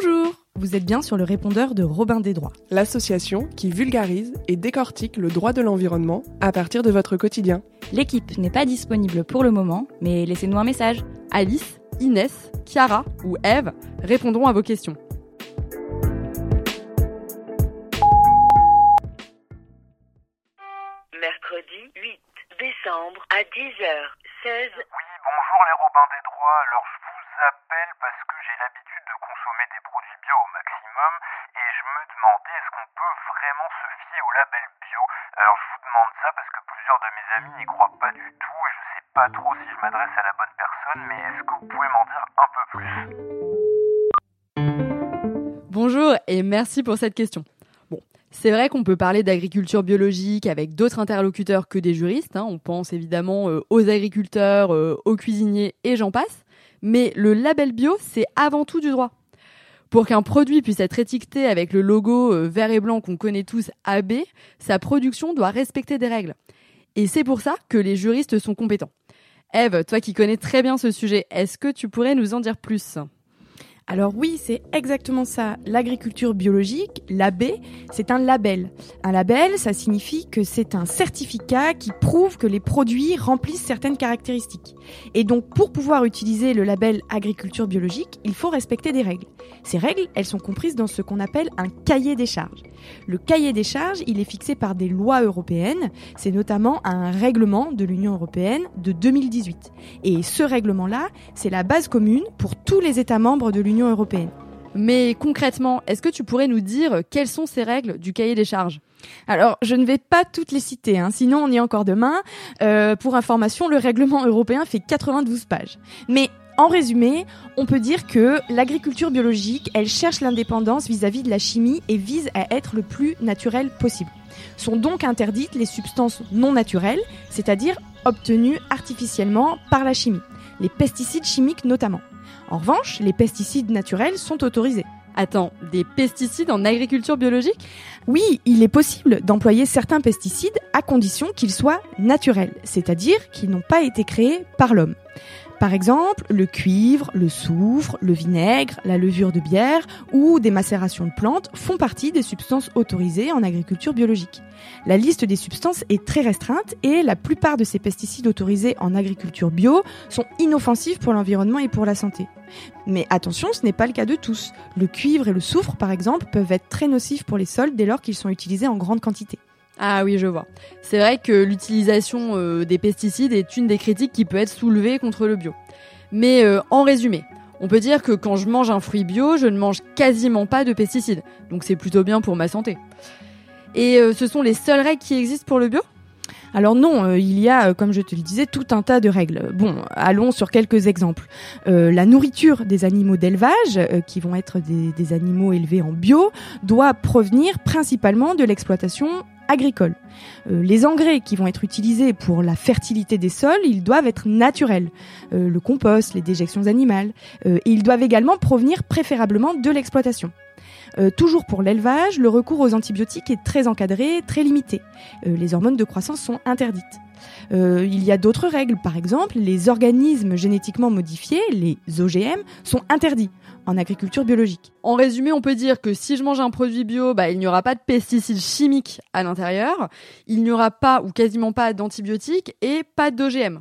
Bonjour Vous êtes bien sur le répondeur de Robin des Droits. L'association qui vulgarise et décortique le droit de l'environnement à partir de votre quotidien. L'équipe n'est pas disponible pour le moment, mais laissez-nous un message. Alice, Inès, Chiara ou Eve répondront à vos questions. Mercredi 8 décembre à 10h16. Oui, bonjour les Robins des Droits. Alors je vous appelle parce que j'ai l'habitude de consommer des produits bio au maximum et je me demandais est-ce qu'on peut vraiment se fier au label bio? Alors je vous demande ça parce que plusieurs de mes amis n'y croient pas du tout et je sais pas trop si je m'adresse à la bonne personne, mais est-ce que vous pouvez m'en dire un peu plus? Bonjour et merci pour cette question. Bon, c'est vrai qu'on peut parler d'agriculture biologique avec d'autres interlocuteurs que des juristes. hein. On pense évidemment euh, aux agriculteurs, euh, aux cuisiniers et j'en passe. Mais le label bio, c'est avant tout du droit. Pour qu'un produit puisse être étiqueté avec le logo euh, vert et blanc qu'on connaît tous AB, sa production doit respecter des règles. Et c'est pour ça que les juristes sont compétents. Eve, toi qui connais très bien ce sujet, est-ce que tu pourrais nous en dire plus? Alors oui, c'est exactement ça. L'agriculture biologique, l'AB, c'est un label. Un label, ça signifie que c'est un certificat qui prouve que les produits remplissent certaines caractéristiques. Et donc pour pouvoir utiliser le label agriculture biologique, il faut respecter des règles. Ces règles, elles sont comprises dans ce qu'on appelle un cahier des charges. Le cahier des charges, il est fixé par des lois européennes, c'est notamment un règlement de l'Union européenne de 2018. Et ce règlement-là, c'est la base commune pour tous les États membres de l'Union européenne. Mais concrètement, est-ce que tu pourrais nous dire quelles sont ces règles du cahier des charges? Alors, je ne vais pas toutes les citer, hein, sinon on y est encore demain. Euh, pour information, le règlement européen fait 92 pages. Mais en résumé, on peut dire que l'agriculture biologique, elle cherche l'indépendance vis-à-vis de la chimie et vise à être le plus naturel possible. Sont donc interdites les substances non naturelles, c'est-à-dire obtenues artificiellement par la chimie, les pesticides chimiques notamment. En revanche, les pesticides naturels sont autorisés. Attends, des pesticides en agriculture biologique? Oui, il est possible d'employer certains pesticides à condition qu'ils soient naturels, c'est-à-dire qu'ils n'ont pas été créés par l'homme. Par exemple, le cuivre, le soufre, le vinaigre, la levure de bière ou des macérations de plantes font partie des substances autorisées en agriculture biologique. La liste des substances est très restreinte et la plupart de ces pesticides autorisés en agriculture bio sont inoffensifs pour l'environnement et pour la santé. Mais attention, ce n'est pas le cas de tous. Le cuivre et le soufre, par exemple, peuvent être très nocifs pour les sols dès lors qu'ils sont utilisés en grande quantité. Ah oui, je vois. C'est vrai que l'utilisation euh, des pesticides est une des critiques qui peut être soulevée contre le bio. Mais euh, en résumé, on peut dire que quand je mange un fruit bio, je ne mange quasiment pas de pesticides. Donc c'est plutôt bien pour ma santé. Et euh, ce sont les seules règles qui existent pour le bio? Alors non, il y a, comme je te le disais, tout un tas de règles. Bon, allons sur quelques exemples. La nourriture des animaux d'élevage, qui vont être des animaux élevés en bio, doit provenir principalement de l'exploitation agricole. Euh, les engrais qui vont être utilisés pour la fertilité des sols, ils doivent être naturels. Euh, le compost, les déjections animales. Euh, ils doivent également provenir préférablement de l'exploitation. Toujours pour l'élevage, le recours aux antibiotiques est très encadré, très limité. Les hormones de croissance sont interdites. Euh, il y a d'autres règles, par exemple, les organismes génétiquement modifiés, les OGM, sont interdits en agriculture biologique. En résumé, on peut dire que si je mange un produit bio, bah, il n'y aura pas de pesticides chimiques à l'intérieur, il n'y aura pas ou quasiment pas d'antibiotiques et pas d'OGM.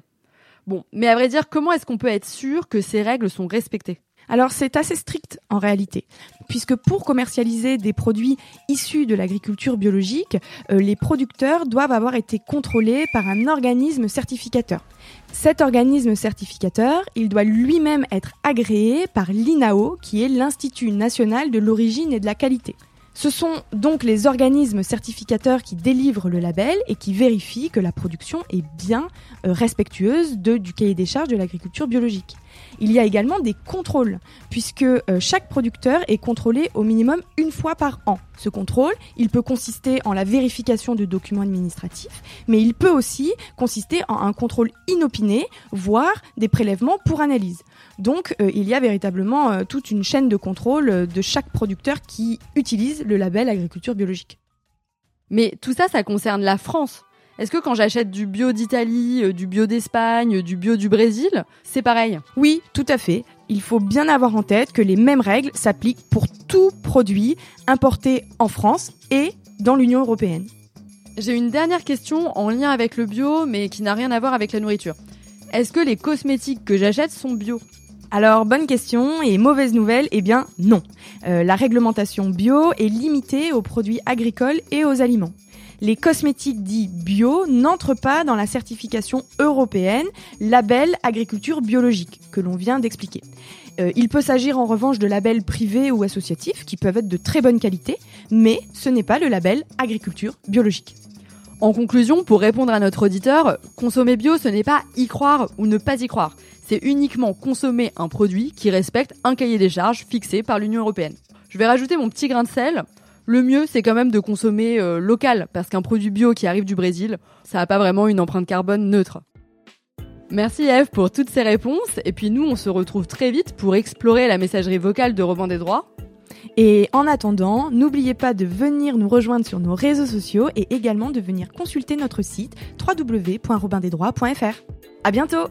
Bon, mais à vrai dire, comment est-ce qu'on peut être sûr que ces règles sont respectées? Alors c'est assez strict en réalité, puisque pour commercialiser des produits issus de l'agriculture biologique, euh, les producteurs doivent avoir été contrôlés par un organisme certificateur. Cet organisme certificateur, il doit lui-même être agréé par l'INAO, qui est l'Institut national de l'origine et de la qualité. Ce sont donc les organismes certificateurs qui délivrent le label et qui vérifient que la production est bien euh, respectueuse du cahier des charges de l'agriculture biologique. Il y a également des contrôles, puisque euh, chaque producteur est contrôlé au minimum une fois par an. Ce contrôle, il peut consister en la vérification de documents administratifs, mais il peut aussi consister en un contrôle inopiné, voire des prélèvements pour analyse. Donc euh, il y a véritablement euh, toute une chaîne de contrôle de chaque producteur qui utilise le label agriculture biologique. Mais tout ça, ça concerne la France. Est-ce que quand j'achète du bio d'Italie, euh, du bio d'Espagne, du bio du Brésil, c'est pareil? Oui, tout à fait. Il faut bien avoir en tête que les mêmes règles s'appliquent pour tout produit importé en France et dans l'Union européenne. J'ai une dernière question en lien avec le bio, mais qui n'a rien à voir avec la nourriture. Est-ce que les cosmétiques que j'achète sont bio? Alors, bonne question et mauvaise nouvelle, eh bien non. Euh, la réglementation bio est limitée aux produits agricoles et aux aliments. Les cosmétiques dits bio n'entrent pas dans la certification européenne label agriculture biologique que l'on vient d'expliquer. Euh, il peut s'agir en revanche de labels privés ou associatifs qui peuvent être de très bonne qualité, mais ce n'est pas le label agriculture biologique. En conclusion, pour répondre à notre auditeur, consommer bio, ce n'est pas y croire ou ne pas y croire. C'est uniquement consommer un produit qui respecte un cahier des charges fixé par l'Union européenne. Je vais rajouter mon petit grain de sel. Le mieux, c'est quand même de consommer euh, local, parce qu'un produit bio qui arrive du Brésil, ça n'a pas vraiment une empreinte carbone neutre. Merci Eve pour toutes ces réponses, et puis nous, on se retrouve très vite pour explorer la messagerie vocale de Robin des Droits. Et en attendant, n'oubliez pas de venir nous rejoindre sur nos réseaux sociaux et également de venir consulter notre site www.robindesdroits.fr. À bientôt!